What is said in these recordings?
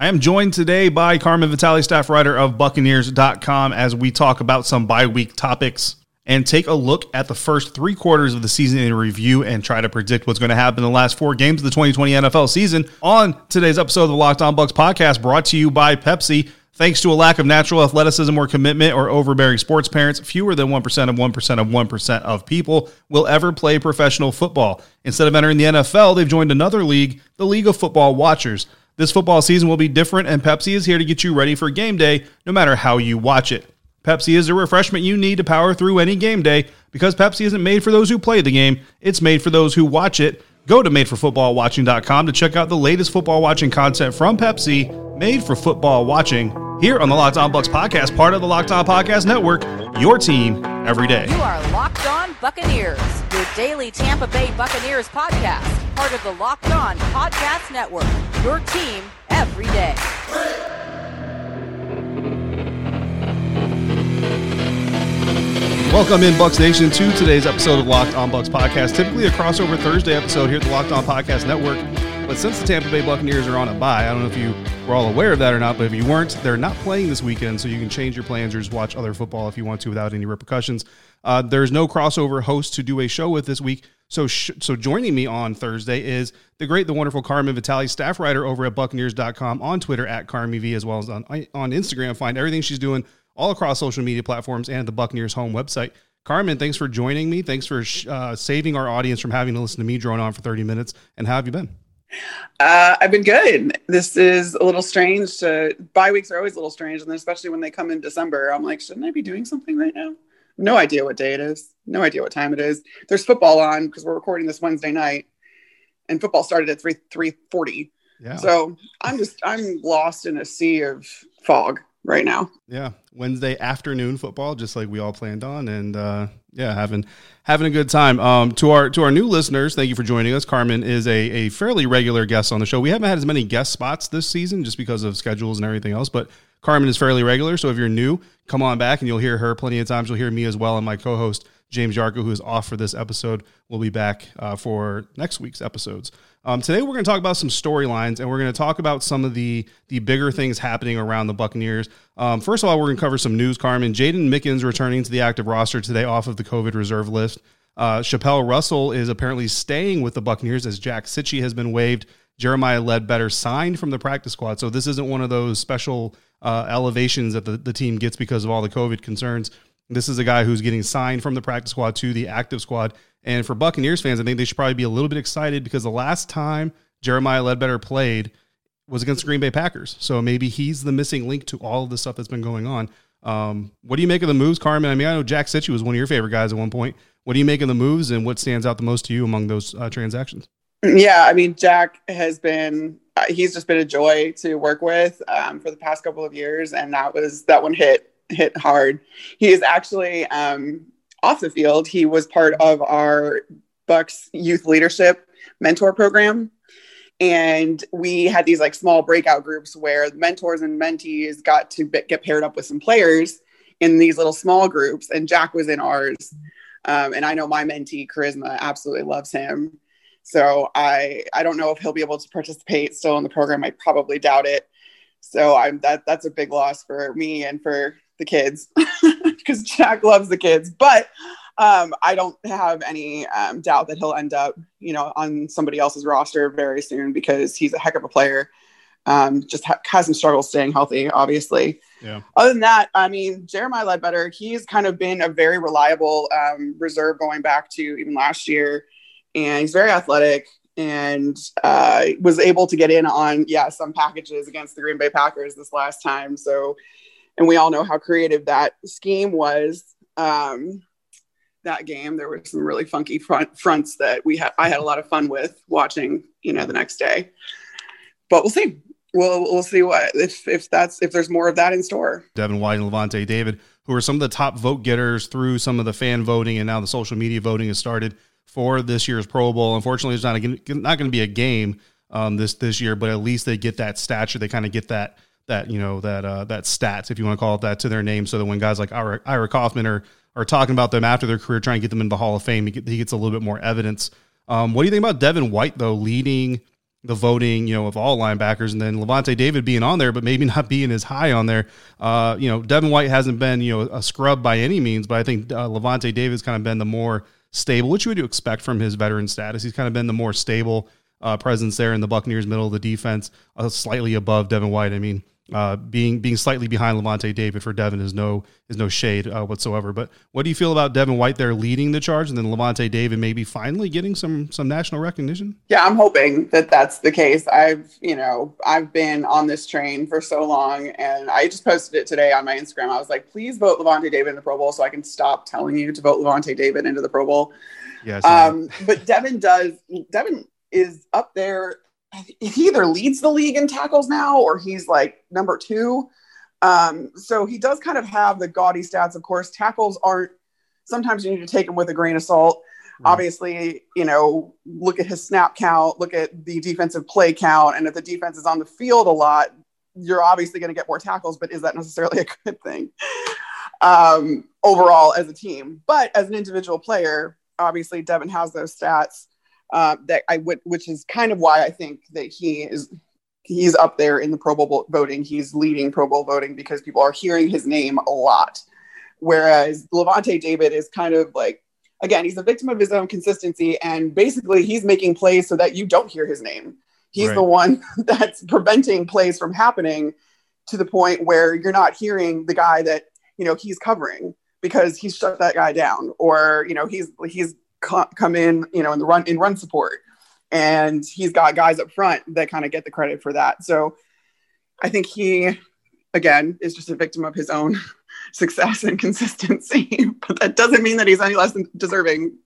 I am joined today by Carmen Vitali, staff writer of Buccaneers.com, as we talk about some bye week topics and take a look at the first three quarters of the season in review and try to predict what's going to happen in the last four games of the 2020 NFL season on today's episode of the Locked On Bucs podcast brought to you by Pepsi. Thanks to a lack of natural athleticism or commitment or overbearing sports parents, fewer than 1% of 1% of 1% of people will ever play professional football. Instead of entering the NFL, they've joined another league, the League of Football Watchers. This football season will be different, and Pepsi is here to get you ready for game day, no matter how you watch it. Pepsi is the refreshment you need to power through any game day because Pepsi isn't made for those who play the game, it's made for those who watch it. Go to madeforfootballwatching.com to check out the latest football watching content from Pepsi, made for football watching, here on the Locked On Bucs podcast, part of the Locked On Podcast Network, your team every day. You are Locked On Buccaneers, your daily Tampa Bay Buccaneers podcast, part of the Locked On Podcast Network, your team every day. Welcome in, Bucs Nation, to today's episode of Locked On Bucs podcast. Typically a crossover Thursday episode here at the Locked On Podcast Network. But since the Tampa Bay Buccaneers are on a bye, I don't know if you were all aware of that or not, but if you weren't, they're not playing this weekend, so you can change your plans or just watch other football if you want to without any repercussions. Uh, there's no crossover host to do a show with this week. So, sh- so joining me on Thursday is the great, the wonderful Carmen Vitali, staff writer over at Buccaneers.com, on Twitter at CarmenV, as well as on, on Instagram. Find everything she's doing all across social media platforms and the Buccaneers home website. Carmen, thanks for joining me. Thanks for uh, saving our audience from having to listen to me drone on for 30 minutes. And how have you been? Uh, I've been good. This is a little strange. To, bye weeks are always a little strange, and especially when they come in December, I'm like, shouldn't I be doing something right now? No idea what day it is. No idea what time it is. There's football on because we're recording this Wednesday night, and football started at three three forty. Yeah. So I'm just I'm lost in a sea of fog right now. Yeah, Wednesday afternoon football, just like we all planned on, and uh, yeah, having having a good time. Um, to our to our new listeners, thank you for joining us. Carmen is a a fairly regular guest on the show. We haven't had as many guest spots this season just because of schedules and everything else, but Carmen is fairly regular. So if you're new, come on back and you'll hear her plenty of times. You'll hear me as well, and my co-host James Yarcho, who is off for this episode, will be back uh, for next week's episodes. Um, today we're going to talk about some storylines, and we're going to talk about some of the the bigger things happening around the Buccaneers. Um, first of all, we're going to cover some news. Carmen, Jaydon Mickens returning to the active roster today off of the COVID reserve list. Uh, Chapelle Russell is apparently staying with the Buccaneers as Jack Cichy has been waived. Jeremiah Ledbetter signed from the practice squad, so this isn't one of those special uh, elevations that the, the team gets because of all the COVID concerns. This is a guy who's getting signed from the practice squad to the active squad. And for Buccaneers fans, I think they should probably be a little bit excited because the last time Jeremiah Ledbetter played was against the Green Bay Packers. So maybe he's the missing link to all of the stuff that's been going on. Um, what do you make of the moves, Carmen? I mean, I know Jack Cichy was one of your favorite guys at one point. What do you make of the moves and what stands out the most to you among those uh, transactions? Yeah, I mean, Jack has been, uh, he's just been a joy to work with um, for the past couple of years. And that was, that one hit, hit hard. He is actually, um, off the field, he was part of our Bucs youth leadership mentor program. And we had these like small breakout groups where mentors and mentees got to get paired up with some players in these little small groups. And Jack was in ours. Um, and I know my mentee, Charisma, absolutely loves him. So I I don't know if he'll be able to participate still in the program. I probably doubt it. So I'm that that's a big loss for me and for the kids because Jack loves the kids. But um, I don't have any um, doubt that he'll end up, you know, on somebody else's roster very soon because he's a heck of a player. Um, just ha- has some struggles staying healthy, obviously. Yeah. Other than that, I mean, Jeremiah Ledbetter, he's kind of been a very reliable um, reserve going back to even last year, and he's very athletic and uh, was able to get in on yeah some packages against the Green Bay Packers this last time. So and we all know how creative that scheme was. Um, that game, there were some really funky front fronts that we had. I had a lot of fun with watching. You know, the next day, but we'll see. We'll we'll see what if if that's if there's more of that in store. Devin White and Lavonte David, who are some of the top vote getters through some of the fan voting, and now the social media voting has started for this year's Pro Bowl. Unfortunately, it's not a, not going to be a game um, this this year, but at least they get that stature. They kind of get that that you know that uh, that stats, if you want to call it that, to their name, so that when guys like Ira, Ira Kaufman are are talking about them after their career, trying to get them into the Hall of Fame, he, gets a little bit more evidence. Um, what do you think about Devin White though, leading the voting, you know, of all linebackers, and then Lavonte David being on there, but maybe not being as high on there. Uh, you know, Devin White hasn't been, you know, a scrub by any means, but I think uh, Lavonte David's kind of been the more stable, which you would expect from his veteran status. He's kind of been the more stable uh, presence there in the Buccaneers' middle of the defense, uh, slightly above Devin White. I mean, uh, being being slightly behind Lavonte David for Devin is no is no shade uh, whatsoever. But what do you feel about Devin White there leading the charge, and then Lavonte David maybe finally getting some some national recognition? Yeah, I'm hoping that that's the case. I've you know I've been on this train for so long, and I just posted it today on my Instagram. I was like, please vote Lavonte David in the Pro Bowl, so I can stop telling you to vote Lavonte David into the Pro Bowl. Yes. Um, but Devin does. Devin is up there he either leads the league in tackles now or he's like number two. Um, so he does kind of have the gaudy stats. Of course, tackles aren't. Sometimes you need to take them with a grain of salt. Right. Obviously, you know, look at his snap count, look at the defensive play count, and if the defense is on the field a lot, you're obviously going to get more tackles. But is that necessarily a good thing um, overall as a team? But as an individual player, obviously Devin has those stats uh, that I would, which is kind of why I think that he is he's up there in the Pro Bowl voting. He's leading Pro Bowl voting because people are hearing his name a lot. Whereas Lavonte David is kind of like, again, he's a victim of his own consistency, and basically he's making plays so that you don't hear his name. He's right. the one that's preventing plays from happening to the point where you're not hearing the guy that you know he's covering because he's shut that guy down, or you know he's he's come in, you know, in the run in run support, and he's got guys up front that kind of get the credit for that. So I think he, again, is just a victim of his own success and consistency. but that doesn't mean that he's any less deserving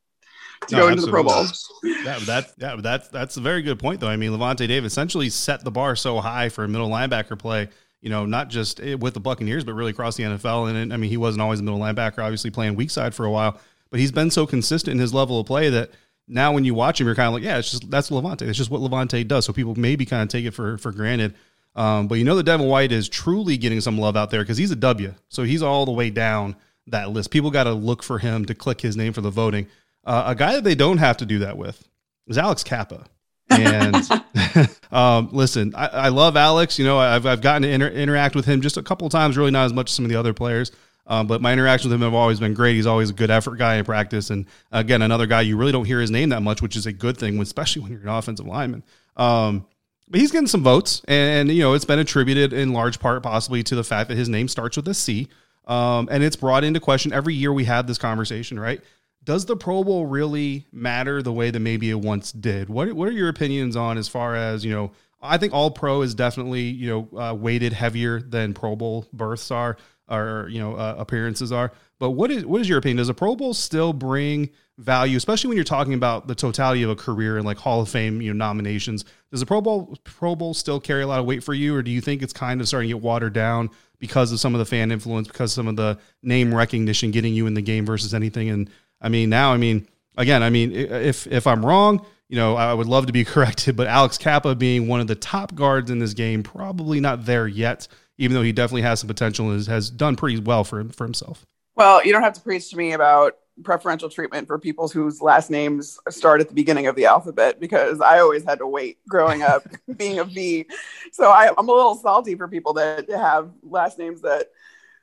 to no, go into the Pro Bowl. Yeah, that yeah, that's that's a very good point though. I mean, Lavonte Davis essentially set the bar so high for a middle linebacker play. You know, not just eh, with the Buccaneers, but really across the NFL. And I mean, he wasn't always a middle linebacker, obviously playing weak side for a while but he's been so consistent in his level of play that now when you watch him, you're kind of like, yeah, it's just that's Lavonte. It's just what Lavonte does. So people maybe kind of take it for for granted. Um, but you know that Devin White is truly getting some love out there because he's a W. So he's all the way down that list. People got to look for him to click his name for the voting. Uh, a guy that they don't have to do that with is Alex Cappa. And um, listen, I, I, love Alex. You know, I've, I've gotten to inter- interact with him just a couple of times, really not as much as some of the other players. Um, but my interactions with him have always been great. He's always a good effort guy in practice. And again, another guy you really don't hear his name that much, which is a good thing, especially when you're an offensive lineman. Um, but he's getting some votes, and you know it's been attributed in large part possibly to the fact that his name starts with a C, um, and it's brought into question every year we have this conversation. Right? Does the Pro Bowl really matter the way that maybe it once did? What What are your opinions on as far as you know? I think All Pro is definitely you know uh, weighted heavier than Pro Bowl berths are or you know uh, appearances are. But what is what is your opinion? Does a Pro Bowl still bring value, especially when you're talking about the totality of a career and like Hall of Fame you know nominations? Does the Pro Bowl Pro Bowl still carry a lot of weight for you, or do you think it's kind of starting to get watered down because of some of the fan influence, because some of the name recognition getting you in the game versus anything? And I mean, now I mean, again, I mean, if if I'm wrong, you know, I would love to be corrected, but Alex Cappa being one of the top guards in this game, probably not there yet even though he definitely has some potential and has done pretty well for him, for himself. Well, you don't have to preach to me about preferential treatment for people whose last names start at the beginning of the alphabet because I always had to wait growing up being a V. So I, am a little salty for people that have last names that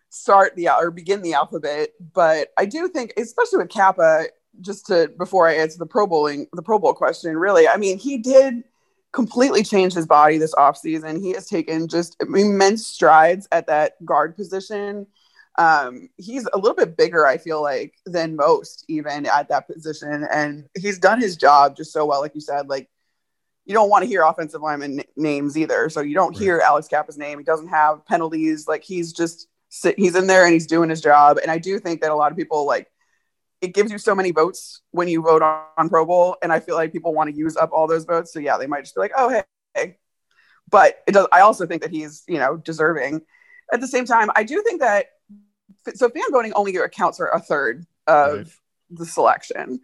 start the or begin the alphabet. But I do think, especially with Cappa, just to before I answer the Pro Bowling, the Pro Bowl question, really, I mean, he did completely changed his body this offseason. He has taken just immense strides at that guard position. Um, he's a little bit bigger, I feel like, than most, even at that position. And he's done his job just so well. Like you said, like, you don't want to hear offensive lineman n- names either. So you don't right. hear Alex Cappa's name. He doesn't have penalties. Like, he's just, he's in there and he's doing his job. And I do think that a lot of people, like, it gives you so many votes when you vote on, on Pro Bowl, and I feel like people want to use up all those votes. So yeah, they might just be like, oh hey, hey. but it does. I also think that he's you know deserving. At the same time, I do think that so fan voting only accounts for a third of right. the selection.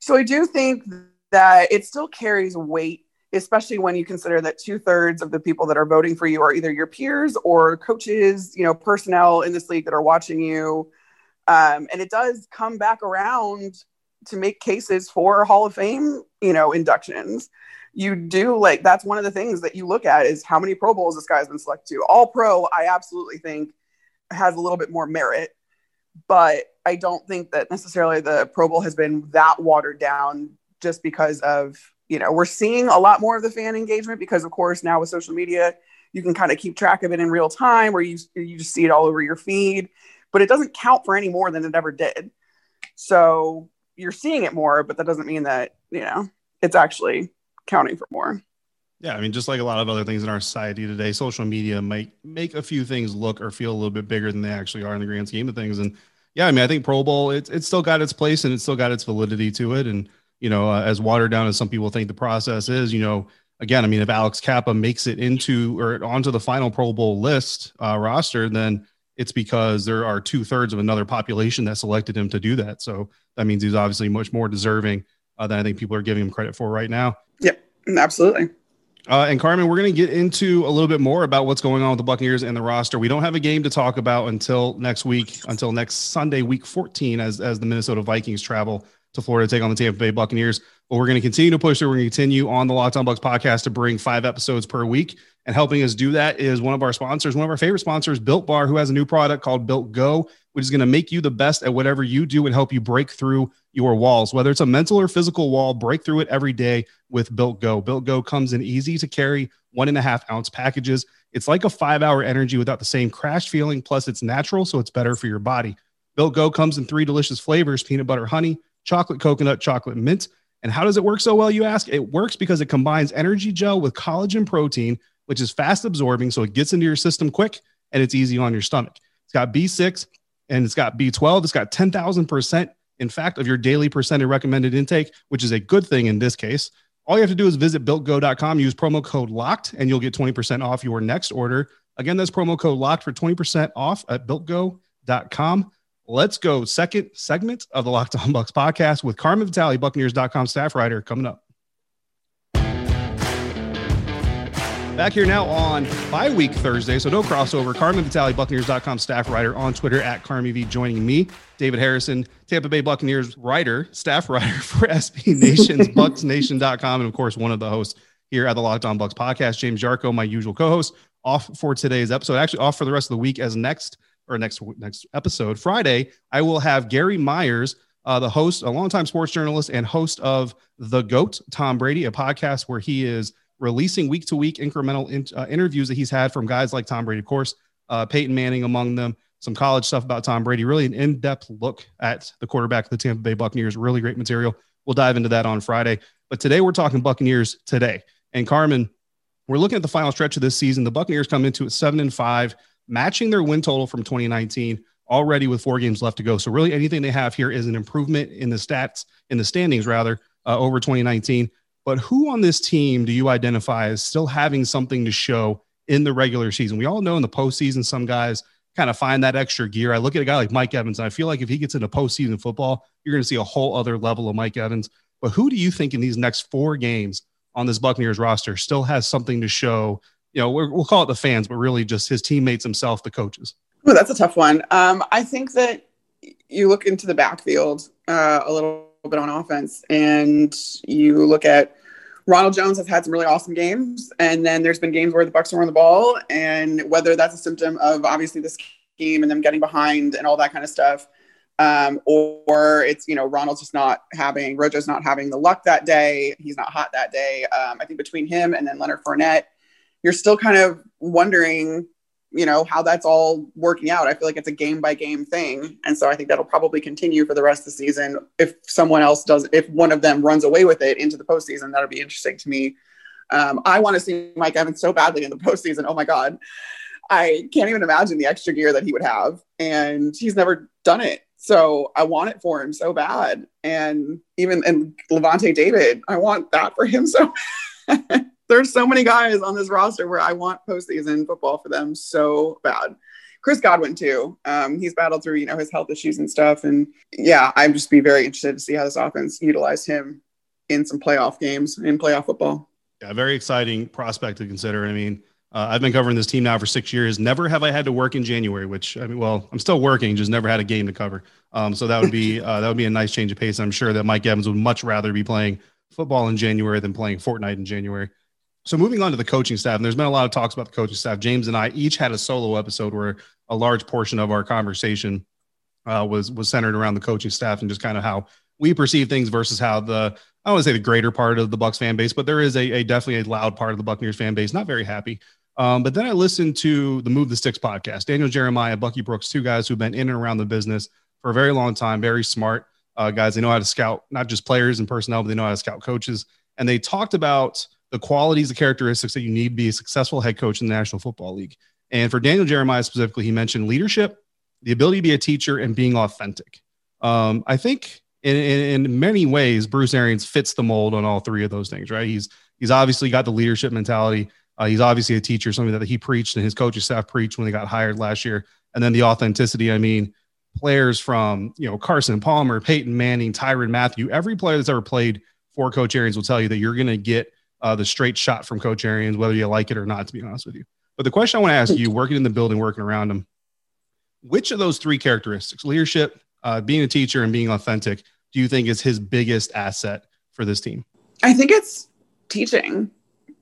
So I do think that it still carries weight, especially when you consider that two thirds of the people that are voting for you are either your peers or coaches, you know, personnel in this league that are watching you um, and it does come back around to make cases for Hall of Fame, you know, inductions. you do like that's one of the things that you look at is how many Pro Bowls this guy's been selected to. All Pro, I absolutely think has a little bit more merit, but I don't think that necessarily the Pro Bowl has been that watered down just because of you know we're seeing a lot more of the fan engagement because of course now with social media you can kind of keep track of it in real time where you you just see it all over your feed but it doesn't count for any more than it ever did so you're seeing it more but that doesn't mean that you know it's actually counting for more yeah, I mean, just like a lot of other things in our society today, social media might make a few things look or feel a little bit bigger than they actually are in the grand scheme of things. And yeah, I mean, I think Pro Bowl it's it's still got its place and it's still got its validity to it. And you know, uh, as watered down as some people think the process is, you know, again, I mean, if Alex Cappa makes it into or onto the final Pro Bowl list uh, roster, then it's because there are two thirds of another population that selected him to do that. So that means he's obviously much more deserving uh, than I think people are giving him credit for right now. Yep, absolutely. Uh, and Carmen, we're going to get into a little bit more about what's going on with the Buccaneers and the roster. We don't have a game to talk about until next week, until next Sunday, week 14, as, as the Minnesota Vikings travel to Florida to take on the Tampa Bay Buccaneers. But we're going to continue to push it. We're going to continue on the Locked On Bucs podcast to bring five episodes per week. And helping us do that is one of our sponsors, one of our favorite sponsors, Built Bar, who has a new product called Built Go, which is going to make you the best at whatever you do and help you break through your walls. Whether it's a mental or physical wall, break through it every day with Built Go. Built Go comes in easy to carry one and a half ounce packages. It's like a five hour energy without the same crash feeling. Plus, it's natural, so it's better for your body. Built Go comes in three delicious flavors peanut butter, honey, chocolate, coconut, chocolate, mint. And how does it work so well, you ask? It works because it combines energy gel with collagen protein which is fast absorbing. So it gets into your system quick and it's easy on your stomach. It's got B6 and it's got B12. It's got 10,000%, in fact, of your daily percentage recommended intake, which is a good thing in this case. All you have to do is visit builtgo.com, use promo code locked, and you'll get 20% off your next order. Again, that's promo code locked for 20% off at builtgo.com. Let's go. Second segment of the Locked On Bucs podcast with Carmen Vitali, Buccaneers.com staff writer, coming up. Back here now on bye week Thursday, so no crossover. Carmen Vitali, Buccaneers.com staff writer on Twitter at CarmyV joining me. David Harrison, Tampa Bay Buccaneers writer, staff writer for SB Nation's BucsNation.com, and of course, one of the hosts here at the Locked On Bucs podcast. James Yarcho, my usual co-host, off for today's episode. Actually, off for the rest of the week as next or next next episode. Friday, I will have Gary Myers, uh, the host, a longtime sports journalist and host of The GOAT, Tom Brady, a podcast where he is – releasing week to week incremental in, uh, interviews that he's had from guys like Tom Brady, of course, uh, Peyton Manning among them, some college stuff about Tom Brady, really an in depth look at the quarterback of the Tampa Bay Buccaneers. Really great material. We'll dive into that on Friday. But today we're talking Buccaneers today. And Carmen, we're looking at the final stretch of this season. The Buccaneers come into it seven and five, matching their win total from 2019 already with four games left to go. So really anything they have here is an improvement in the stats, in the standings rather, uh, over 2019. But who on this team do you identify as still having something to show in the regular season? We all know in the postseason, some guys kind of find that extra gear. I look at a guy like Mike Evans, and I feel like if he gets into postseason football, you're going to see a whole other level of Mike Evans. But who do you think in these next four games on this Buccaneers roster still has something to show? You know, we will call it the fans, but really just his teammates himself, the coaches. Ooh, that's a tough one. Um, I think that you look into the backfield uh, a little bit on offense, and you look at Ronald Jones has had some really awesome games, and then there's been games where the Bucs are on the ball, and whether that's a symptom of obviously the scheme and them getting behind and all that kind of stuff, um, or it's you know Ronald's just not having Rojo's not having the luck that day, he's not hot that day. Um, I think between him and then Leonard Fournette, you're still kind of wondering you know how that's all working out. I feel like it's a game by game thing, and so I think that'll probably continue for the rest of the season. If someone else does, if one of them runs away with it into the postseason, that'll be interesting to me. Um, I want to see Mike Evans so badly in the postseason. Oh my god, I can't even imagine the extra gear that he would have, and he's never done it. So I want it for him so bad, and even and Lavonte David, I want that for him so. there's so many guys on this roster where I want postseason football for them so bad. Chris Godwin too. Um, he's battled through, you know, his health issues and stuff. And yeah, I'm just be very interested to see how this offense utilized him in some playoff games in playoff football. Yeah, very exciting prospect to consider. I mean, uh, I've been covering this team now for six years. Never have I had to work in January, which I mean, well, I'm still working, just never had a game to cover. Um, so that would be uh, that would be a nice change of pace. I'm sure that Mike Evans would much rather be playing football in January than playing Fortnite in January. So moving on to the coaching staff, and there's been a lot of talks about the coaching staff. James and I each had a solo episode where a large portion of our conversation uh, was was centered around the coaching staff and just kind of how we perceive things versus how the I to say the greater part of the Bucs fan base, but there is a, a definitely a loud part of the Buccaneers fan base, not very happy. Um, but then I listened to the Move the Sticks podcast. Daniel Jeremiah, Bucky Brooks, two guys who've been in and around the business for a very long time, very smart uh, guys. They know how to scout not just players and personnel, but they know how to scout coaches. And they talked about the qualities, the characteristics that you need to be a successful head coach in the National Football League. And for Daniel Jeremiah specifically, he mentioned leadership, the ability to be a teacher, and being authentic. Um, I think in, in, in, many ways, Bruce Arians fits the mold on all three of those things, right? He's he's obviously got the leadership mentality. Uh, he's obviously a teacher, something that he preached and his coaching staff preached when they got hired last year. And then the authenticity. I mean, players from you know Carson Palmer, Peyton Manning, Tyrann Mathieu, every player that's ever played for Coach Arians will tell you that you're going to get uh, the straight shot from Coach Arians, whether you like it or not. To be honest with you, but the question I want to ask you, working in the building, working around him, which of those three characteristics, leadership, uh, being a teacher, and being authentic, do you think is his biggest asset for this team? I think it's teaching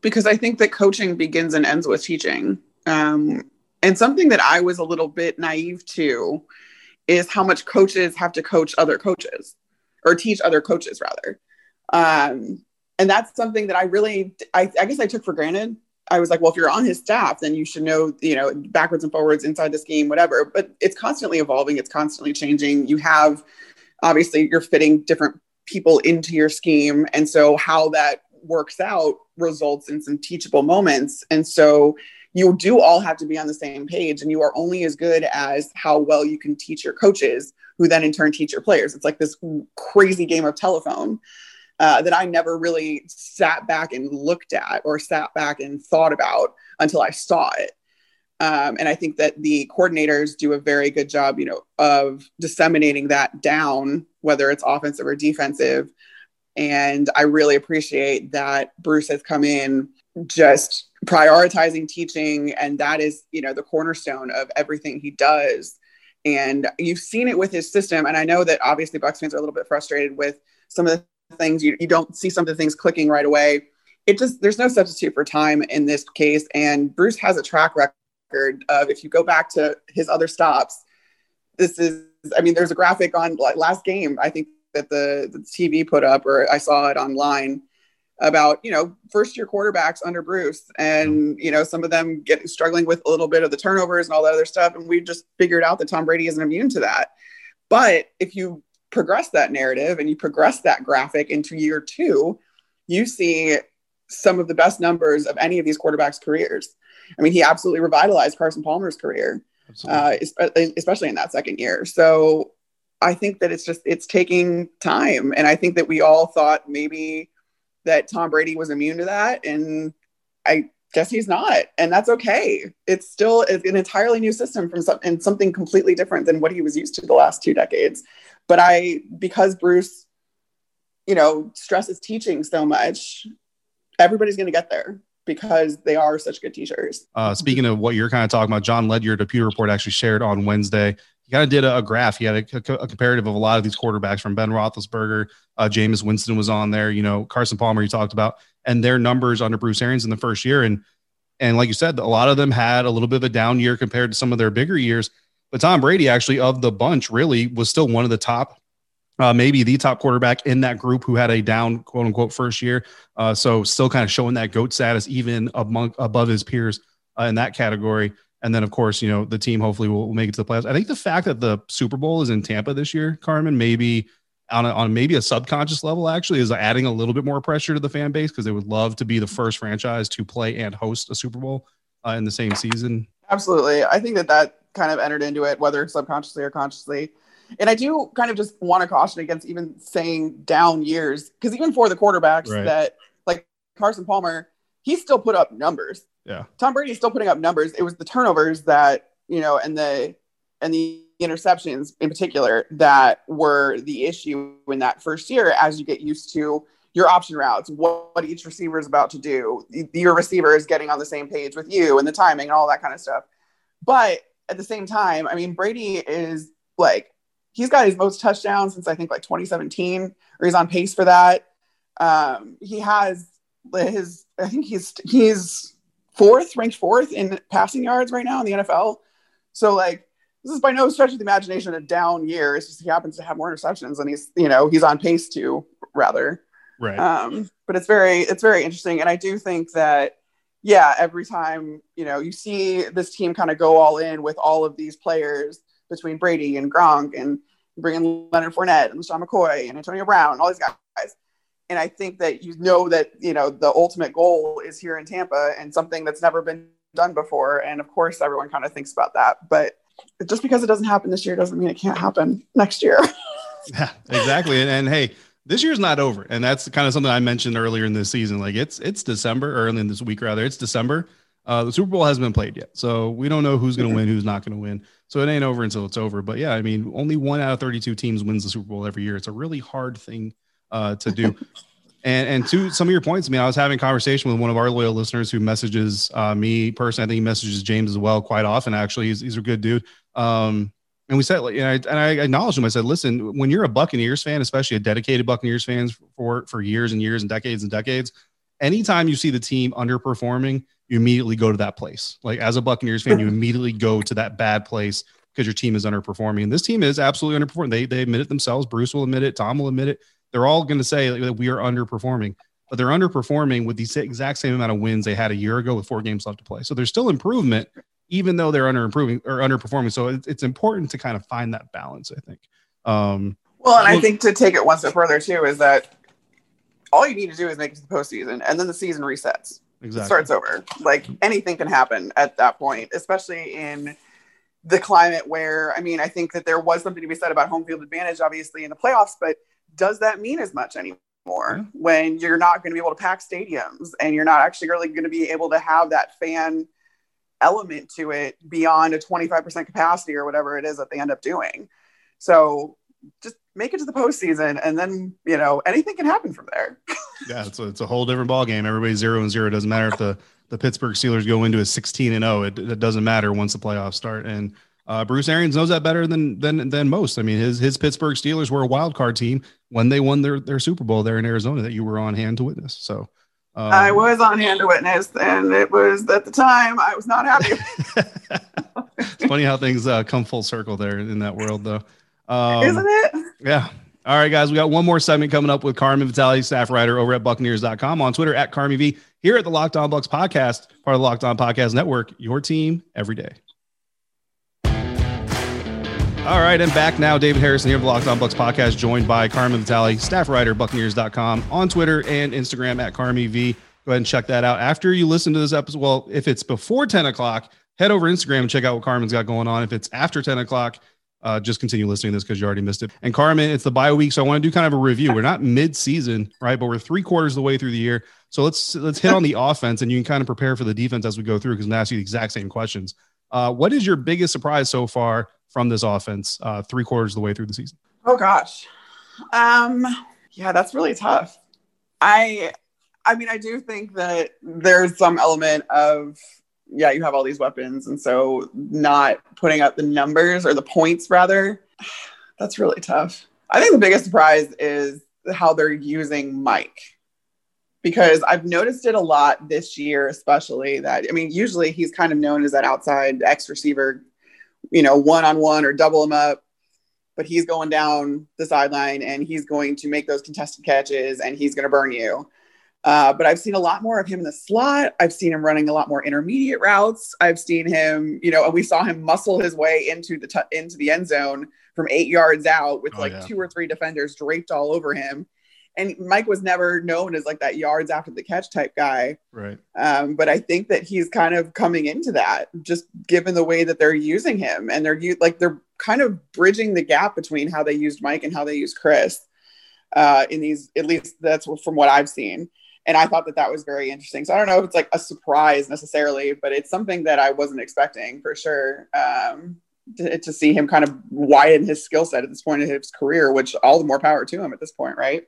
because I think that coaching begins and ends with teaching. Um, and something that I was a little bit naive to is how much coaches have to coach other coaches or teach other coaches rather. Um, and that's something that I really, I, I guess I took for granted. I was like, well, if you're on his staff, then you should know, you know, backwards and forwards inside the scheme, whatever. But it's constantly evolving. It's constantly changing. You have, obviously, you're fitting different people into your scheme. And so how that works out results in some teachable moments. And so you do all have to be on the same page and you are only as good as how well you can teach your coaches who then in turn teach your players it's like this crazy game of telephone uh, that i never really sat back and looked at or sat back and thought about until i saw it. Um, and i think that the coordinators do a very good job you know of disseminating that down whether it's offensive or defensive. And i really appreciate that bruce has come in just prioritizing teaching and that is you know the cornerstone of everything he does. And you've seen it with his system. And i know that obviously bucs fans are a little bit frustrated with some of the things you, you don't see some of the things clicking right away. It just there's no substitute for time in this case. And bruce has a track record of if you go back to his other stops this is i mean there's a graphic on last game i think that the, the tv put up or i saw it online about you know first year quarterbacks under Bruce, and mm-hmm. you know some of them get struggling with a little bit of the turnovers and all that other stuff, and we just figured out that Tom Brady isn't immune to that. But if you progress that narrative and you progress that graphic into year two, you see some of the best numbers of any of these quarterbacks' careers. I mean, he absolutely revitalized Carson Palmer's career, uh, especially in that second year. So I think that it's just it's taking time, and I think that we all thought maybe that Tom Brady was immune to that. And I guess he's not. And that's okay. It's still an entirely new system from some, and something completely different than what he was used to the last two decades. But I, because Bruce, you know, stresses teaching so much, everybody's going to get there because they are such good teachers. Uh, speaking of what you're kind of talking about, John Ledyard, a Pewter Report, actually shared on Wednesday He kind of did a, a, graph. He had a, a, comparative of a lot of these quarterbacks from Ben Roethlisberger, uh, Jameis Winston was on there. You know, Carson Palmer you talked about, and their numbers under Bruce Arians in the first year. And and like you said, a lot of them had a little bit of a down year compared to some of their bigger years. But Tom Brady, actually, of the bunch, really was still one of the top, uh, maybe the top quarterback in that group who had a down quote unquote first year. Uh, so still kind of showing that goat status even among above his peers uh, in that category. And then, of course, you know, the team hopefully will, will make it to the playoffs. I think the fact that the Super Bowl is in Tampa this year, Carmen, maybe on, a, on maybe a subconscious level, actually, is adding a little bit more pressure to the fan base because they would love to be the first franchise to play and host a Super Bowl uh, in the same season. Absolutely. I think that that kind of entered into it, whether subconsciously or consciously. And I do kind of just want to caution against even saying down years because even for the quarterbacks right. that like Carson Palmer, he still put up numbers. Yeah. Tom Brady's still putting up numbers. It was the turnovers that, you know, and the and the interceptions in particular that were the issue in that first year as you get used to your option routes, what, what each receiver is about to do. Your receiver is getting on the same page with you and the timing and all that kind of stuff. But at the same time, I mean, Brady is like, he's got his most touchdowns since I think like 2017, or he's on pace for that. Um, he has his, I think he's he's fourth, ranked fourth in passing yards right now in the NFL. So like this is by no stretch of the imagination a down year. It's just he happens to have more interceptions and he's you know he's on pace to rather. Right. Um, but it's very it's very interesting, and I do think that yeah, every time you know you see this team kind of go all in with all of these players between Brady and Gronk and bringing Leonard Fournette and Sean McCoy and Antonio Brown, all these guys. And I think that you know that you know the ultimate goal is here in Tampa and something that's never been done before. And of course, everyone kind of thinks about that, but just because it doesn't happen this year doesn't mean it can't happen next year. yeah, exactly. And, and hey, this year's not over, and that's kind of something I mentioned earlier in this season. Like it's it's December, or in this week rather, it's December. Uh, the Super Bowl hasn't been played yet, so we don't know who's going to win, who's not going to win. So it ain't over until it's over. But yeah, I mean, only one out of 32 teams wins the Super Bowl every year. It's a really hard thing uh, to do. and and to some of your points, I mean, I was having a conversation with one of our loyal listeners who messages uh, me personally. I think he messages James as well quite often. Actually, he's, he's a good dude. Um, and we said, and I, and I acknowledged him. I said, listen, when you're a Buccaneers fan, especially a dedicated Buccaneers fans for for years and years and decades and decades, anytime you see the team underperforming, you immediately go to that place. Like as a Buccaneers fan, you immediately go to that bad place because your team is underperforming. And this team is absolutely underperforming. They they admit it themselves. Bruce will admit it. Tom will admit it. They're all going to say that we are underperforming, but they're underperforming with the exact same amount of wins they had a year ago with four games left to play. So there's still improvement, even though they're under improving or underperforming. So it's, it's important to kind of find that balance, I think. Um, well, and I think to take it one step further too is that all you need to do is make it to the postseason, and then the season resets. Exactly. It starts over. Like anything can happen at that point, especially in the climate where I mean, I think that there was something to be said about home field advantage, obviously in the playoffs, but does that mean as much anymore? Yeah. when you're not going to be able to pack stadiums and you're not actually really going to be able to have that fan element to it beyond a 25% capacity or whatever it is that they end up doing. So just make it to the postseason and then, you know, anything can happen from there. yeah, it's a, it's a whole different ball game. Everybody's zero and zero. It doesn't matter if the, the Pittsburgh Steelers go into a 16 and 0. It, it doesn't matter once the playoffs start. And uh, Bruce Arians knows that better than than than most. I mean, his his Pittsburgh Steelers were a wild card team when they won their their Super Bowl there in Arizona that you were on hand to witness. So um, I was on hand to witness, and it was at the time I was not happy. it's funny how things uh, come full circle there in that world, though. Um, Isn't it? Yeah. All right, guys, we got one more segment coming up with Carmen Vitali, staff writer over at Buccaneers.com, on Twitter at CarmyV, here at the Locked On Bucs podcast, part of the Locked On Podcast Network, your team every day. All right, and back now. David Harrison here the Locked On Bucs podcast, joined by Carmen Vitali, staff writer, Buccaneers.com, on Twitter and Instagram at CarmyV. Go ahead and check that out. After you listen to this episode, well, if it's before 10 o'clock, head over Instagram and check out what Carmen's got going on. If it's after 10 o'clock, uh, just continue listening to this because you already missed it. And Carmen, it's the bye week, so I want to do kind of a review. We're not mid-season, right? But we're three quarters of the way through the year. So let's let's hit on the offense, and you can kind of prepare for the defense as we go through because I'm going to ask you the exact same questions. Uh, what is your biggest surprise so far from this offense uh, three quarters of the way through the season? Oh gosh, um, yeah, that's really tough. I, I mean, I do think that there's some element of yeah, you have all these weapons, and so not putting up the numbers or the points rather, that's really tough. I think the biggest surprise is how they're using Mike because I've noticed it a lot this year, especially that I mean, usually he's kind of known as that outside X receiver you know, one on one or double him up. But he's going down the sideline and he's going to make those contested catches and he's going to burn you. Uh, but I've seen a lot more of him in the slot. I've seen him running a lot more intermediate routes. I've seen him, you know, and we saw him muscle his way into the t- into the end zone from eight yards out with oh, like yeah. two or three defenders draped all over him and Mike was never known as like that yards after the catch type guy. Right. Um, but I think that he's kind of coming into that just given the way that they're using him and they're like they're kind of bridging the gap between how they used Mike and how they used Chris. Uh, in these, at least that's from what I've seen. And I thought that that was very interesting. So I don't know if it's like a surprise necessarily, but it's something that I wasn't expecting for sure. Um, to, to see him kind of widen his skill set at this point in his career, which all the more power to him at this point, right?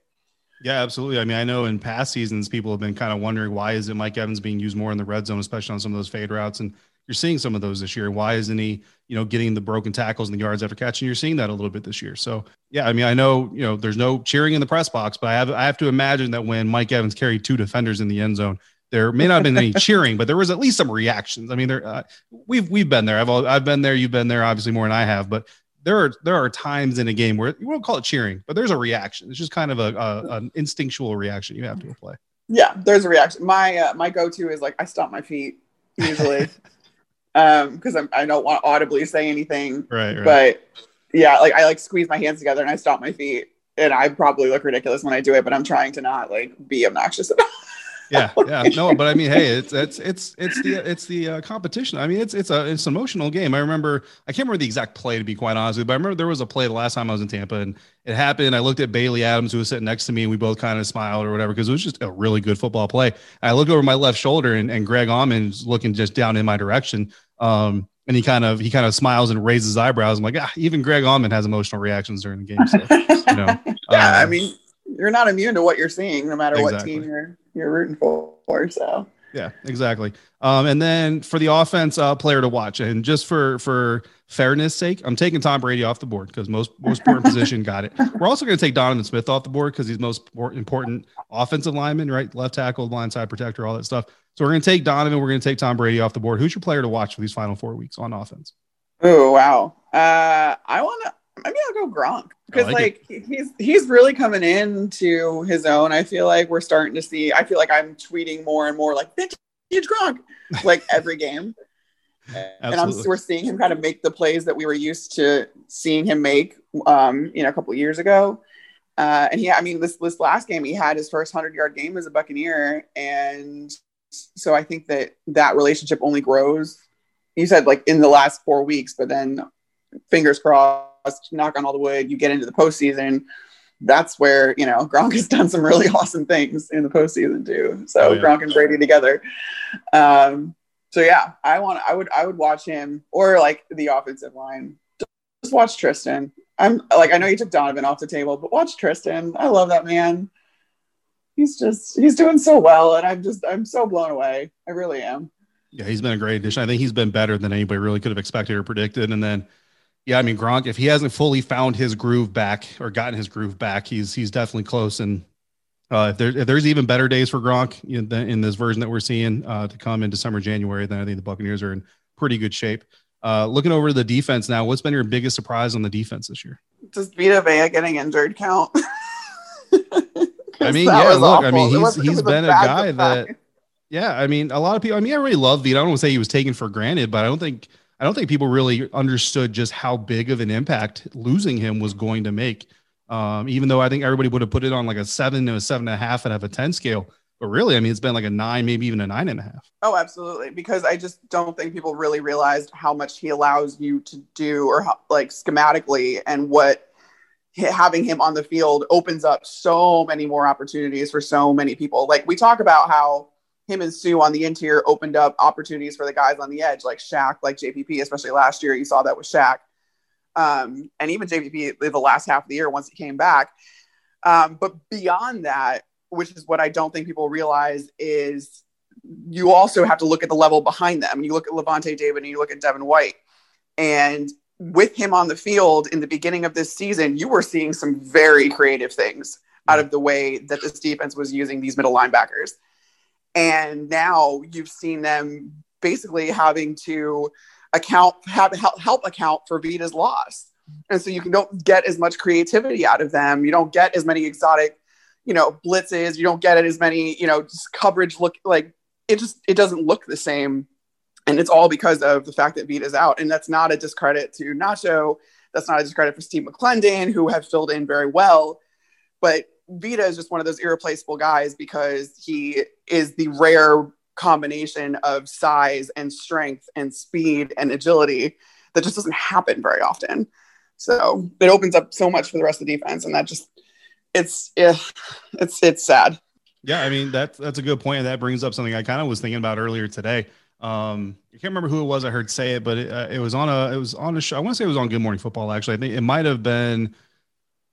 Yeah, absolutely. I mean, I know in past seasons, people have been kind of wondering why is it Mike Evans being used more in the red zone, especially on some of those fade routes. And you're seeing some of those this year. Why isn't he, you know, getting the broken tackles and the yards after catching? You're seeing that a little bit this year. So yeah, I mean, I know, you know, there's no cheering in the press box, but I have I have to imagine that when Mike Evans carried two defenders in the end zone, there may not have been any cheering, but there was at least some reactions. I mean, there uh, we've we've been there. I've I've been there. You've been there, obviously more than I have. But there are there are times in a game where you won't call it cheering, but there's a reaction. It's just kind of a, a an instinctual reaction you have to apply. Yeah, there's a reaction. My uh, my go to is like I stomp my feet usually, um, because I don't want to audibly say anything. Right, right. But yeah, like I like squeeze my hands together and I stomp my feet, and I probably look ridiculous when I do it, but I'm trying to not like be obnoxious about. Yeah, yeah, no, but I mean, hey, it's it's it's it's the it's the uh, competition. I mean, it's it's a it's an emotional game. I remember I can't remember the exact play to be quite honest with you, but I remember there was a play the last time I was in Tampa, and it happened. I looked at Bailey Adams, who was sitting next to me, and we both kind of smiled or whatever because it was just a really good football play. I look over my left shoulder, and, and Greg Auman's looking just down in my direction. Um, and he kind of he kind of smiles and raises his eyebrows. I'm like, ah, even Greg Auman has emotional reactions during the game. So, you know, yeah, uh, I mean, you're not immune to what you're seeing, no matter exactly. what team you're you're rooting for. So yeah, exactly. Um, and then for the offense uh, player to watch, and just for for fairness sake, I'm taking Tom Brady off the board because most most important position got it. We're also going to take Donovan Smith off the board because he's most important offensive lineman, right? Left tackle, line side protector, all that stuff. So we're going to take Donovan. We're going to take Tom Brady off the board. Who's your player to watch for these final four weeks on offense? Oh wow! Uh, I want to maybe I'll go Gronk because like, like he's he's really coming into his own. I feel like we're starting to see. I feel like I'm tweeting more and more like vintage Gronk like every game, and I'm we're seeing him kind of make the plays that we were used to seeing him make. Um, you know, a couple years ago. Uh, and he, I mean, this this last game, he had his first hundred yard game as a Buccaneer, and so I think that that relationship only grows. You said like in the last four weeks, but then fingers crossed knock on all the wood, you get into the postseason. That's where you know Gronk has done some really awesome things in the postseason too. So oh, yeah. Gronk and Brady together. Um, so yeah, I want I would I would watch him or like the offensive line. Just watch Tristan. I'm like I know you took Donovan off the table, but watch Tristan. I love that man. He's just he's doing so well, and I'm just I'm so blown away. I really am. Yeah, he's been a great addition. I think he's been better than anybody really could have expected or predicted. And then yeah, I mean Gronk, if he hasn't fully found his groove back or gotten his groove back, he's he's definitely close. And uh, if, there, if there's even better days for Gronk in, the, in this version that we're seeing uh, to come in December, January, then I think the Buccaneers are in pretty good shape. Uh, looking over the defense now, what's been your biggest surprise on the defense this year? Does Vita Vea getting injured count? I mean, yeah, look, awful. I mean, he's he's been a, a guy that, yeah, I mean, a lot of people. I mean, I really love Vita. I don't want to say he was taken for granted, but I don't think I don't think people really understood just how big of an impact losing him was going to make. Um, even though I think everybody would have put it on like a seven to a seven and a half and have a 10 scale. But really, I mean, it's been like a nine, maybe even a nine and a half. Oh, absolutely. Because I just don't think people really realized how much he allows you to do or how, like schematically and what having him on the field opens up so many more opportunities for so many people. Like we talk about how him and Suh on the interior opened up opportunities for the guys on the edge, like Shaq, like JPP, especially last year. You saw that with Shaq. Um, and even JPP the last half of the year once he came back. Um, but beyond that, which is what I don't think people realize, is you also have to look at the level behind them. You look at Lavonte David and you look at Devin White. And with him on the field in the beginning of this season, you were seeing some very creative things out of the way that this defense was using these middle linebackers. And now you've seen them basically having to account, have, help help account for Vita's loss. And so you don't get as much creativity out of them. You don't get as many exotic, you know, blitzes. You don't get as many, you know, just coverage look like it just, it doesn't look the same. And it's all because of the fact that Vita's out. And that's not a discredit to Nacho. That's not a discredit for Steve McLendon, who have filled in very well. But Vita is just one of those irreplaceable guys because he is the rare combination of size and strength and speed and agility that just doesn't happen very often. So it opens up so much for the rest of the defense, and that just it's it's it's sad. Yeah, I mean that's that's a good point, and that brings up something I kind of was thinking about earlier today. Um, I can't remember who it was I heard say it, but it, uh, it was on a it was on a show. I want to say it was on Good Morning Football. Actually, I think it might have been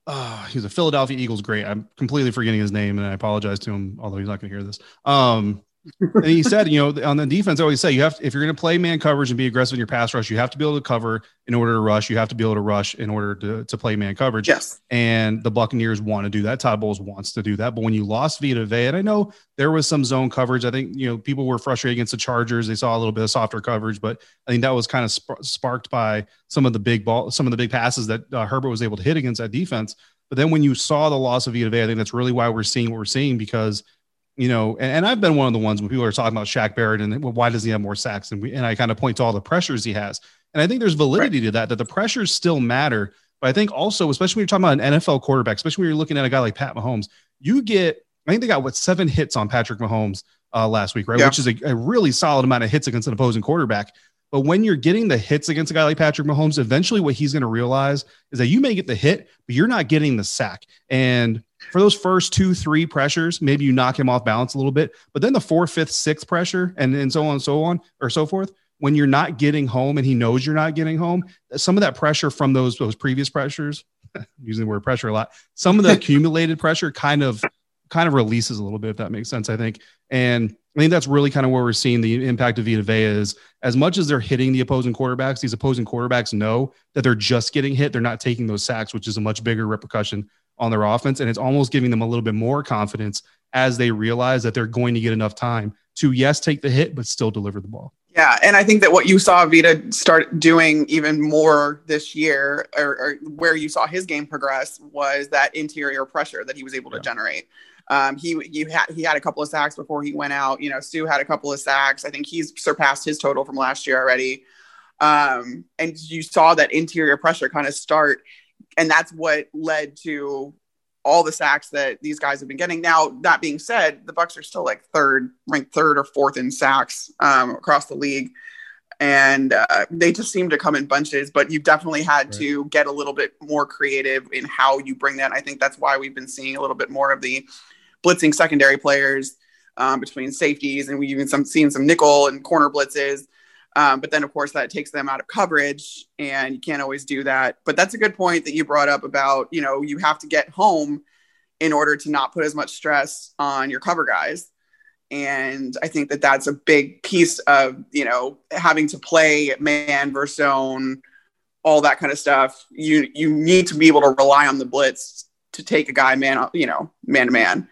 uh, he's a Philadelphia Eagles great. I'm completely forgetting his name, and I apologize to him, although he's not going to hear this. Um, and he said, you know, on the defense, I always say you have to, if you're going to play man coverage and be aggressive in your pass rush, you have to be able to cover in order to rush. You have to be able to rush in order to, to play man coverage. Yes. And the Buccaneers want to do that. Todd Bowles wants to do that. But when you lost Vita Vea, and I know there was some zone coverage, I think, you know, people were frustrated against the Chargers. They saw a little bit of softer coverage, but I think that was kind of sp- sparked by some of the big ball, some of the big passes that uh, Herbert was able to hit against that defense. But then when you saw the loss of Vita Vea, I think that's really why we're seeing what we're seeing because – you know, and, and, I've been one of the ones when people are talking about Shaq Barrett and well, why does he have more sacks? And we, and I kind of point to all the pressures he has. And I think there's validity right. to that, that the pressures still matter. But I think also, especially when you're talking about an NFL quarterback, especially when you're looking at a guy like Pat Mahomes, you get, I think they got what seven hits on Patrick Mahomes uh, last week, right? Yeah. Which is a, a really solid amount of hits against an opposing quarterback. But when you're getting the hits against a guy like Patrick Mahomes, eventually what he's going to realize is that you may get the hit, but you're not getting the sack. And for those first two, three pressures, maybe you knock him off balance a little bit. But then the fourth, fifth, sixth pressure, and then so on and so on, or so forth, when you're not getting home and he knows you're not getting home, some of that pressure from those those previous pressures, using the word pressure a lot, some of the accumulated pressure kind of kind of releases a little bit, if that makes sense, I think. And I think that's really kind of where we're seeing the impact of Vita Vea is as much as they're hitting the opposing quarterbacks, these opposing quarterbacks know that they're just getting hit. They're not taking those sacks, which is a much bigger repercussion on their offense. And it's almost giving them a little bit more confidence as they realize that they're going to get enough time to, yes, take the hit, but still deliver the ball. Yeah. And I think that what you saw Vita start doing even more this year, or, or where you saw his game progress, was that interior pressure that he was able to generate. Um, he you had he had a couple of sacks before he went out. You know, Suh had a couple of sacks. I think he's surpassed his total from last year already. Um, and you saw that interior pressure kind of start and that's what led to all the sacks that these guys have been getting. Now, that being said, the Bucs are still like third, ranked third or fourth in sacks um, across the league, and uh, they just seem to come in bunches. But you've definitely had right. to get a little bit more creative in how you bring that. I think that's why we've been seeing a little bit more of the blitzing secondary players um, between safeties, and we've even some seen some nickel and corner blitzes. Um, but then, of course, that takes them out of coverage, and you can't always do that. But that's a good point that you brought up about, you know, you have to get home in order to not put as much stress on your cover guys. And I think that that's a big piece of, you know, having to play man versus zone, all that kind of stuff. You you need to be able to rely on the blitz to take a guy man, you know, man to man.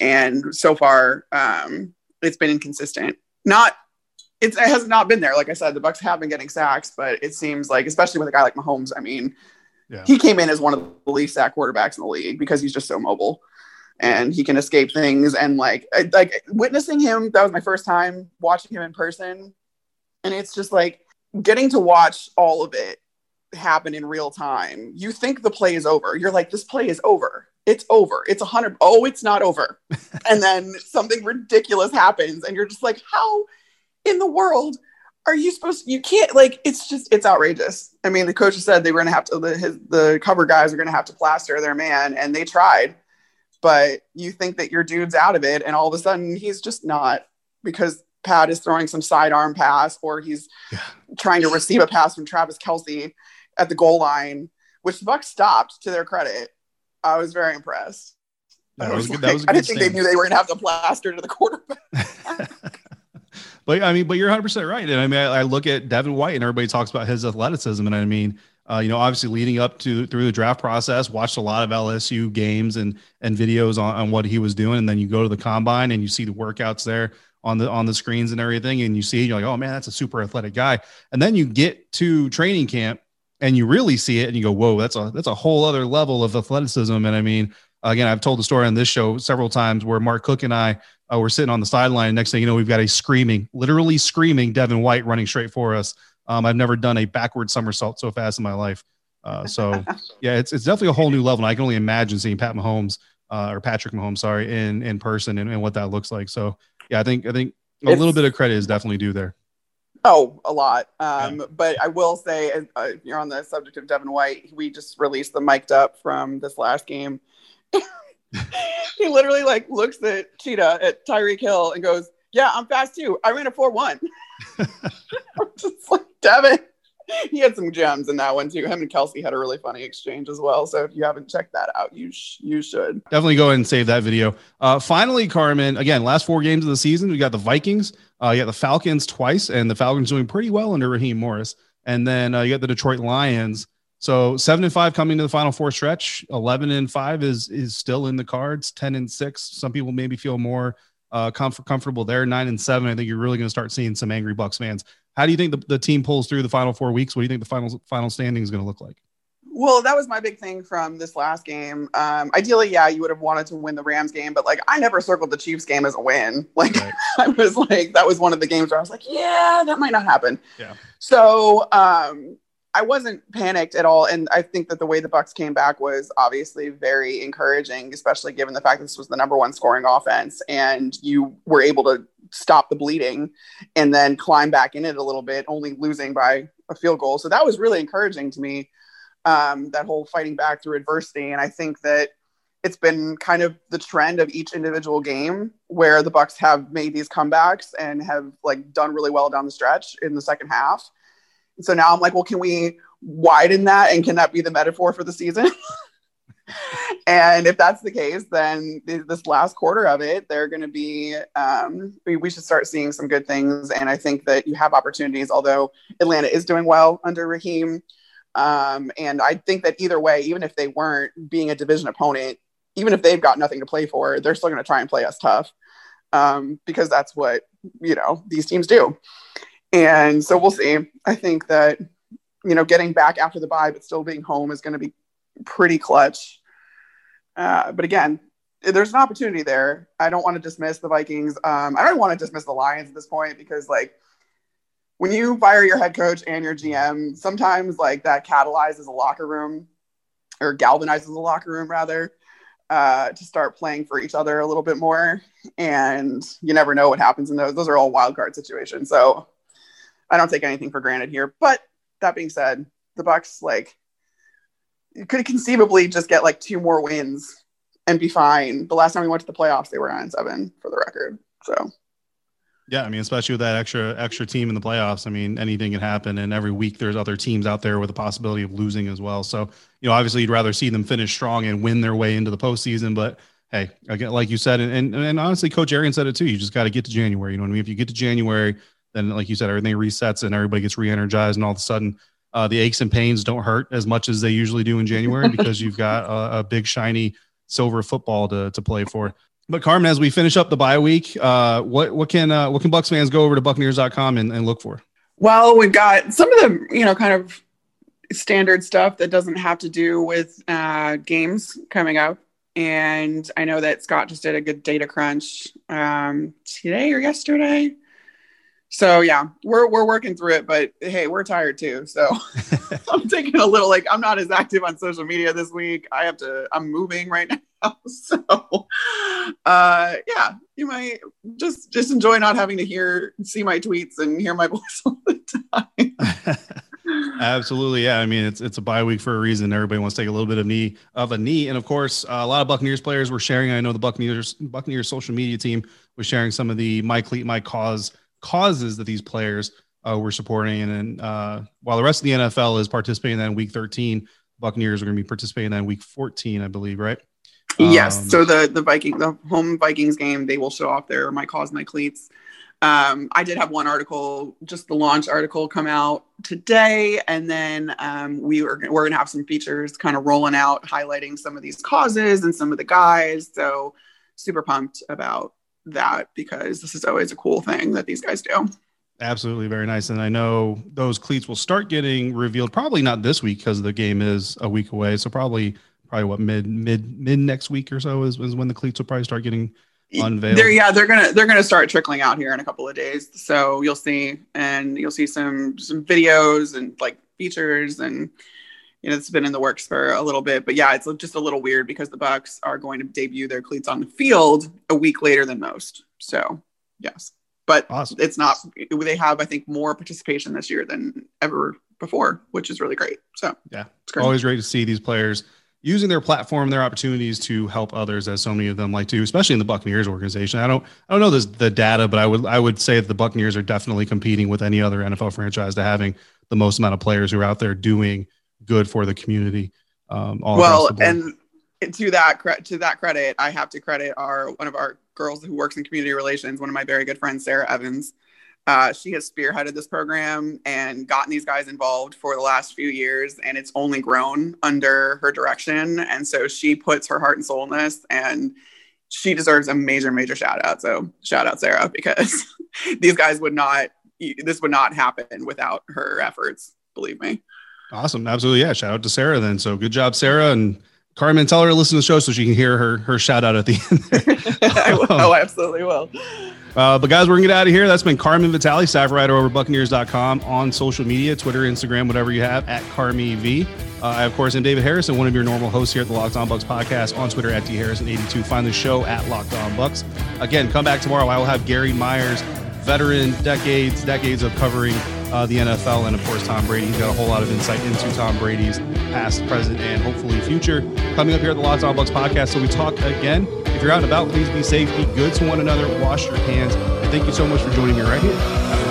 And so far, um, it's been inconsistent. Not it has not been there. Like I said, the Bucs have been getting sacks, but it seems like, especially with a guy like Mahomes, I mean, yeah. he came in as one of the least sack quarterbacks in the league because he's just so mobile and he can escape things. And like, like witnessing him, that was my first time watching him in person, and it's just like getting to watch all of it happen in real time. You think the play is over. You're like, this play is over. It's over. It's a hundred. Oh, it's not over. and then something ridiculous happens, and you're just like, how in the world are you supposed to, you can't like it's just it's outrageous. I mean the coach said they were to have to the, his, the cover guys are to have to plaster their man and they tried. But you think that your dude's out of it and all of a sudden he's just not because pat is throwing some sidearm pass or he's yeah. trying to receive a pass from Travis Kelce at the goal line which the bucks stopped to their credit. I was very impressed. That was, was, like, was I didn't think they knew they were going to have to plaster to the quarterback. But I mean, but you're 100 percent right. And I mean, I, I, look at Devin White, and everybody talks about his athleticism, and I mean, uh, you know, obviously leading up to through the draft process, watched a lot of LSU games and and videos on, on what he was doing, and then you go to the combine and you see the workouts there on the on the screens and everything, and you see you're like, oh man, that's a super athletic guy. And then you get to training camp and you really see it, and you go, whoa, that's a that's a whole other level of athleticism. And I mean, again, I've told the story on this show several times where Mark Cook and I uh, we're sitting on the sideline. Next thing you know, we've got a screaming, literally screaming Devin White running straight for us. Um, I've never done a backward somersault so fast in my life. Uh, so yeah, it's, it's definitely a whole new level. And I can only imagine seeing Pat Mahomes uh, or Patrick Mahomes, sorry, in, in person and, and what that looks like. So yeah, I think, I think a it's, little bit of credit is definitely due there. Oh, a lot. Um, yeah. But I will say, uh, you're on the subject of Devin White. We just released the mic'd up from this last game. he literally like looks at Cheetah at Tyreek Hill and goes, "Yeah, I'm fast too. I ran a four one." just like, damn it. He had some gems in that one too. Him and Kelce had a really funny exchange as well. So if you haven't checked that out, you sh- you should definitely go and save that video. Uh, finally, Carmen, again, last four games of the season, we got the Vikings, uh, you got the Falcons twice, and the Falcons doing pretty well under Raheem Morris, and then uh, you got the Detroit Lions. So seven and five coming to the final four stretch. Eleven and five is is still in the cards. Ten and six. Some people maybe feel more uh, comfort, comfortable there. Nine and seven. I think you're really going to start seeing some angry Bucs fans. How do you think the, the team pulls through the final four weeks? What do you think the final final standing is going to look like? Well, that was my big thing from this last game. Um, ideally, yeah, you would have wanted to win the Rams game, but like I never circled the Chiefs game as a win. Like right. I was like, that was one of the games where I was like, yeah, that might not happen. Yeah. So um, I wasn't panicked at all, and I think that the way the Bucs came back was obviously very encouraging, especially given the fact this was the number one scoring offense, and you were able to stop the bleeding and then climb back in it a little bit, only losing by a field goal. So that was really encouraging to me. Um, that whole fighting back through adversity, and I think that it's been kind of the trend of each individual game where the Bucks have made these comebacks and have like done really well down the stretch in the second half so now I'm like, well, can we widen that and can that be the metaphor for the season? and if that's the case, then this last quarter of it, they're going to be, um, we, we, should start seeing some good things. And I think that you have opportunities, although Atlanta is doing well under Raheem. Um, and I think that either way, even if they weren't being a division opponent, even if they've got nothing to play for, they're still going to try and play us tough um, because that's what, you know, these teams do. And so we'll see. I think that, you know, getting back after the bye, but still being home is going to be pretty clutch. Uh, but again, there's an opportunity there. I don't want to dismiss the Vikings. Um, I don't want to dismiss the Lions at this point because, like, when you fire your head coach and your GM, sometimes like that catalyzes a locker room or galvanizes a locker room rather uh, to start playing for each other a little bit more. And you never know what happens in those. Those are all wild card situations. So I don't take anything for granted here. But that being said, the Bucs like could conceivably just get like two more wins and be fine. The last time we went to the playoffs, they were on seven for the record. So yeah, I mean, especially with that extra extra team in the playoffs, I mean, anything can happen. And every week there's other teams out there with the possibility of losing as well. So, you know, obviously you'd rather see them finish strong and win their way into the postseason. But hey, again, like you said, and and, and honestly, Coach Arians said it too. You just got to get to January. You know what I mean? If you get to January, then like you said, everything resets and everybody gets re-energized, and all of a sudden, uh, the aches and pains don't hurt as much as they usually do in January because you've got a, a, big shiny silver football to to play for. But Carmen, as we finish up the bye week, uh, what what can uh, what can Bucs fans go over to Buccaneers.com and, and look for? Well, we've got some of the you know kind of standard stuff that doesn't have to do with uh, games coming up. And I know that Scott just did a good data crunch um, today or yesterday so yeah, we're we're working through it, but hey, we're tired too. So I'm taking a little like I'm not as active on social media this week. I have to I'm moving right now. So uh yeah, you might just just enjoy not having to hear see my tweets and hear my voice all the time. Absolutely, yeah. I mean, it's it's a bye week for a reason. Everybody wants to take a little bit of knee of a knee, and of course, uh, a lot of Buccaneers players were sharing. I know the Buccaneers Buccaneers social media team was sharing some of the my cleat my cause causes that these players uh, were supporting. And, and uh, while the rest of the NFL is participating in week 13, Buccaneers are going to be participating in week 14, I believe, right? Yes. Um, so the the Viking the home Vikings game, they will show off their my cause my cleats. Um, I did have one article, just the launch article, come out today, and then um, we were we're gonna have some features kind of rolling out, highlighting some of these causes and some of the guys. So super pumped about that because this is always a cool thing that these guys do. Absolutely, very nice. And I know those cleats will start getting revealed probably not this week because the game is a week away. So probably probably what mid mid mid next week or so is, is when the cleats will probably start getting unveiled. They're, yeah, they're gonna they're gonna start trickling out here in a couple of days. So you'll see and you'll see some some videos and like features and you know, it's been in the works for a little bit, but yeah, it's just a little weird because the Bucs are going to debut their cleats on the field a week later than most. So, yes, but awesome. it's not. They have, I think, more participation this year than ever before, which is really great. So, yeah, it's great. always great to see these players using their platform, their opportunities to help others, as so many of them like to, especially in the Buccaneers organization. I don't, I don't know this, the data, but I would, I would say that the Buccaneers are definitely competing with any other NFL franchise to having the most amount of players who are out there doing good for the community. Um, all well, and to that to that credit, I have to credit our one of our girls who works in community relations, one of my very good friends, Sarah Evans. Uh, she has spearheaded this program and gotten these guys involved for the last few years, and it's only grown under her direction. And so she puts her heart and soul in this, and she deserves a major, major shout out. So shout out Sarah because these guys would not, this would not happen without her efforts. Believe me. Awesome. Absolutely. Yeah. Shout out to Sarah then. So good job, Sarah. And Carmen, tell her to listen to the show so she can hear her, her shout out at the end. I will. Oh, absolutely will. Uh, but guys, we're gonna get out of here. That's been Carmen Vitali, staff writer over Buccaneers.com on social media, Twitter, Instagram, whatever you have at Carmi V. Uh, I, of course, am David Harrison, one of your normal hosts here at the Locked On Bucs podcast on Twitter at dharrison82. Find the show at Locked On Bucs. Again, come back tomorrow. I will have Gary Myers, veteran, decades, decades of covering uh, the NFL, and of course, Tom Brady. He's got a whole lot of insight into Tom Brady's past, present, and hopefully future coming up here at the Locked On Bucs podcast. So we talk again. If you're out and about, please be safe, be good to one another, wash your hands. And thank you so much for joining me right here.